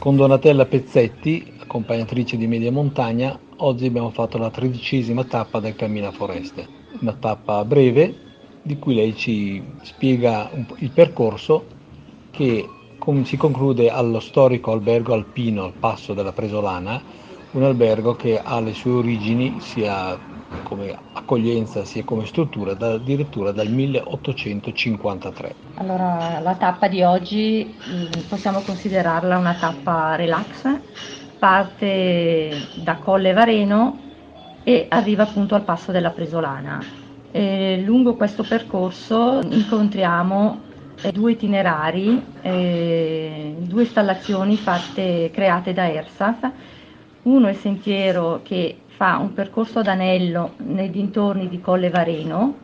Con Donatella Pezzetti, accompagnatrice di Media Montagna, oggi abbiamo fatto la tredicesima tappa del Cammina Foreste, una tappa breve di cui lei ci spiega il percorso che si conclude allo storico albergo alpino al passo della Presolana, un albergo che ha le sue origini sia come accoglienza sia come struttura da, addirittura dal 1853. Allora la tappa di oggi mm, possiamo considerarla una tappa relax, parte da Colle Vareno e arriva appunto al passo della Presolana. E lungo questo percorso incontriamo eh, due itinerari, eh, due installazioni fatte, create da ERSAF. Uno è il sentiero che fa un percorso ad anello nei dintorni di Colle Vareno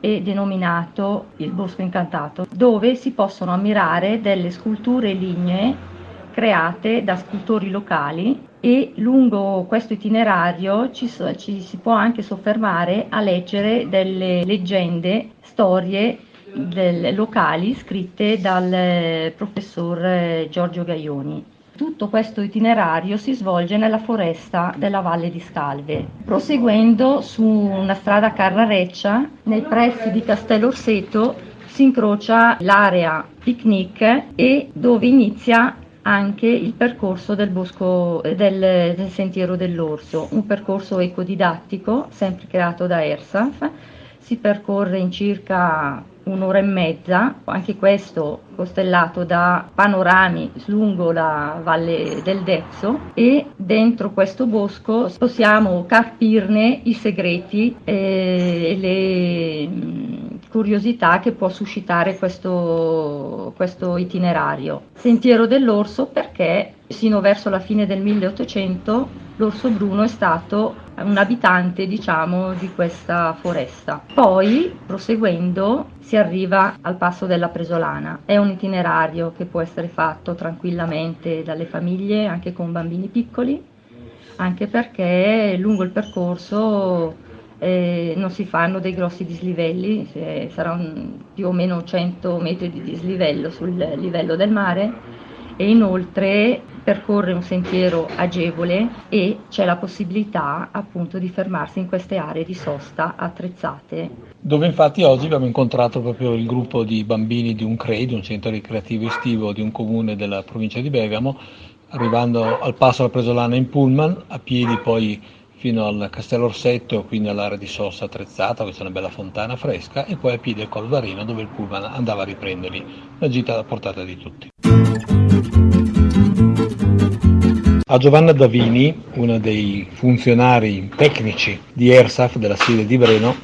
e denominato il Bosco Incantato, dove si possono ammirare delle sculture lignee create da scultori locali e lungo questo itinerario ci, ci si può anche soffermare a leggere delle leggende, storie del, locali scritte dal professor Giorgio Gaioni. Tutto questo itinerario si svolge nella foresta della Valle di Scalve, proseguendo su una strada Carrareccia nei pressi di Castellorseto si incrocia l'area picnic e dove inizia anche il percorso del bosco del, del sentiero dell'orso, un percorso ecodidattico sempre creato da ERSAF. Si percorre in circa un'ora e mezza, anche questo costellato da panorami lungo la valle del Dezzo e dentro questo bosco possiamo capirne i segreti e le mm, curiosità che può suscitare questo, questo itinerario. Sentiero dell'Orso perché sino verso la fine del 1800 l'orso bruno è stato un abitante diciamo di questa foresta. Poi proseguendo si arriva al passo della Presolana. È un itinerario che può essere fatto tranquillamente dalle famiglie anche con bambini piccoli, anche perché lungo il percorso eh, non si fanno dei grossi dislivelli, saranno più o meno 100 metri di dislivello sul livello del mare e inoltre percorre un sentiero agevole e c'è la possibilità appunto di fermarsi in queste aree di sosta attrezzate. Dove infatti oggi abbiamo incontrato proprio il gruppo di bambini di un CREI, di un centro ricreativo estivo di un comune della provincia di Bergamo, arrivando al passo alla Presolana in pullman, a piedi poi fino al Castello Orsetto, quindi all'area di sosta attrezzata, dove c'è una bella fontana fresca, e poi a piedi al Colvarino dove il pullman andava a riprenderli. Una gita a portata di tutti. A Giovanna Davini, una dei funzionari tecnici di ERSAF della sede di Breno,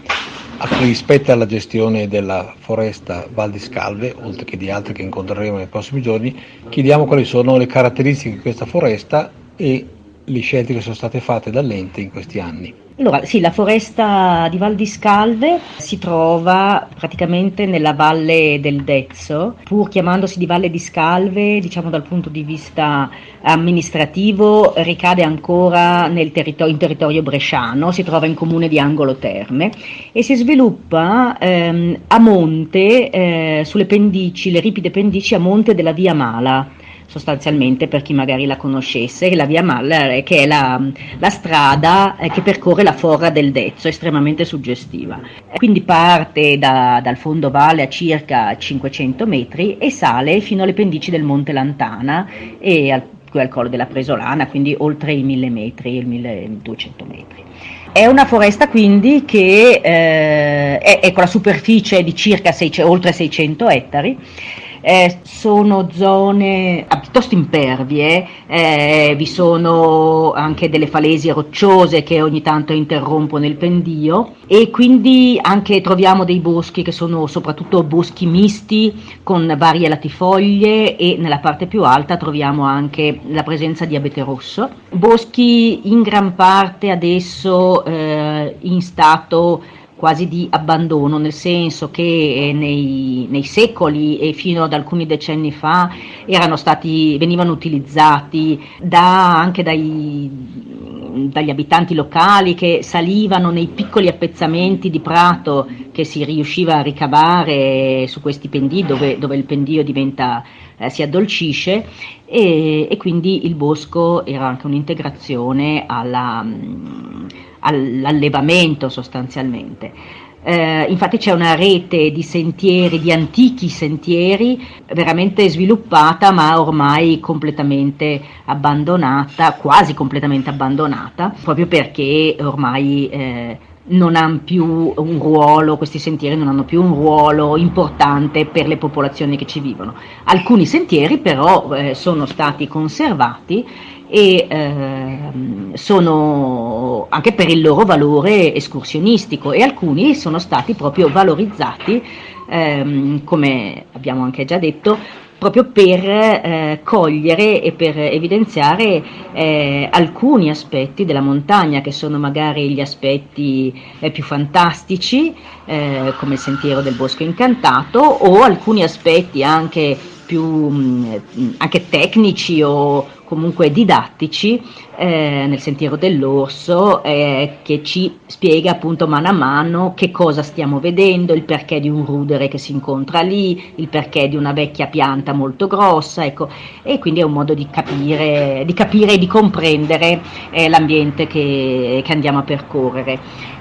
a cui spetta la gestione della foresta Val di Scalve, oltre che di altre che incontreremo nei prossimi giorni, chiediamo quali sono le caratteristiche di questa foresta e le scelte che sono state fatte dall'ente in questi anni. Allora, sì, la foresta di Val di Scalve si trova praticamente nella valle del Dezzo, pur chiamandosi di Valle di Scalve, diciamo dal punto di vista amministrativo, ricade ancora territorio, in territorio bresciano, si trova in comune di Angolo Terme e si sviluppa ehm, a monte, eh, sulle pendici, le ripide pendici a monte della via Mala sostanzialmente per chi magari la conoscesse, la via Maller, che è la, la strada eh, che percorre la forra del Dezzo, estremamente suggestiva. Quindi parte da, dal fondo valle a circa 500 metri e sale fino alle pendici del Monte Lantana e al, al collo della Presolana, quindi oltre i 1000 metri, i 1200 metri. È una foresta quindi che eh, è, è, con la superficie di circa 600, oltre 600 ettari eh, sono zone ah, piuttosto impervie, eh, vi sono anche delle falesie rocciose che ogni tanto interrompono il pendio e quindi anche troviamo dei boschi che sono soprattutto boschi misti con varie latifoglie e nella parte più alta troviamo anche la presenza di abete rosso. Boschi in gran parte adesso eh, in stato quasi di abbandono, nel senso che eh, nei, nei, secoli e fino ad alcuni decenni fa erano stati, venivano utilizzati da, anche dai, dagli abitanti locali che salivano nei piccoli appezzamenti di prato che si riusciva a ricavare su questi pendii dove, dove il pendio diventa, eh, si addolcisce e, e, quindi il bosco era anche un'integrazione alla all'allevamento sostanzialmente. Eh, infatti c'è una rete di sentieri, di antichi sentieri, veramente sviluppata ma ormai completamente abbandonata, quasi completamente abbandonata, proprio perché ormai eh, non hanno più un ruolo, questi sentieri non hanno più un ruolo importante per le popolazioni che ci vivono. Alcuni sentieri però eh, sono stati conservati e ehm, sono anche per il loro valore escursionistico e alcuni sono stati proprio valorizzati, ehm, come abbiamo anche già detto, proprio per eh, cogliere e per evidenziare eh, alcuni aspetti della montagna che sono magari gli aspetti eh, più fantastici eh, come il sentiero del bosco incantato o alcuni aspetti anche più mh, mm, anche tecnici o comunque didattici eh, nel sentiero dell'orso eh, che ci spiega appunto mano a mano che cosa stiamo vedendo, il perché di un rudere che si incontra lì, il perché di una vecchia pianta molto grossa, ecco, e quindi è un modo di capire, di capire e di comprendere eh, l'ambiente che, che andiamo a percorrere.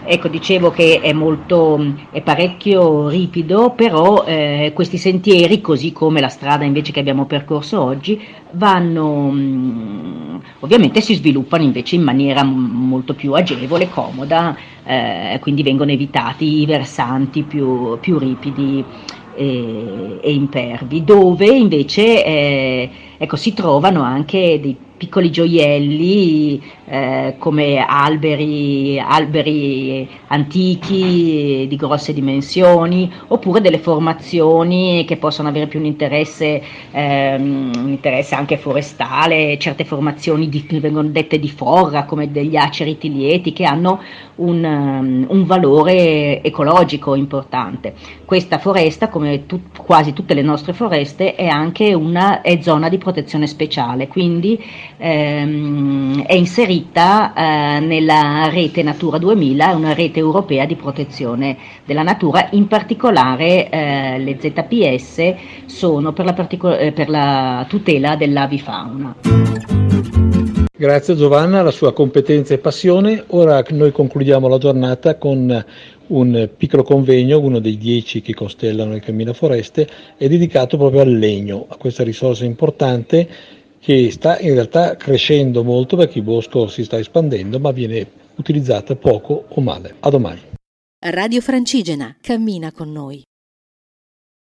Ecco, dicevo che è molto, è parecchio ripido, però eh, questi sentieri, così come la strada invece che abbiamo percorso oggi, vanno, mm, ovviamente si sviluppano invece in maniera m- molto più agevole, comoda, eh, quindi vengono evitati i versanti più, più ripidi e, e, impervi, dove invece eh, ecco, si trovano anche dei piccoli gioielli eh, come alberi, alberi antichi di grosse dimensioni oppure delle formazioni che possono avere più un interesse, ehm, un interesse anche forestale, certe formazioni di, vengono dette di forra come degli aceriti lieti che hanno un, um, un valore ecologico importante. Questa foresta, come tu, quasi tutte le nostre foreste, è anche una è zona di protezione speciale, quindi ehm, è inserita eh, nella rete Natura 2000, una rete europea di protezione della natura, in particolare eh, le ZPS sono per la, partico- eh, per la tutela dell'avifauna. Grazie Giovanna, la sua competenza e passione. Ora noi concludiamo la giornata con un piccolo convegno, uno dei dieci che costellano il Cammino Foreste, è dedicato proprio al legno, a questa risorsa importante che sta in realtà crescendo molto perché il bosco si sta espandendo, ma viene utilizzata poco o male. A domani. Radio Francigena cammina con noi.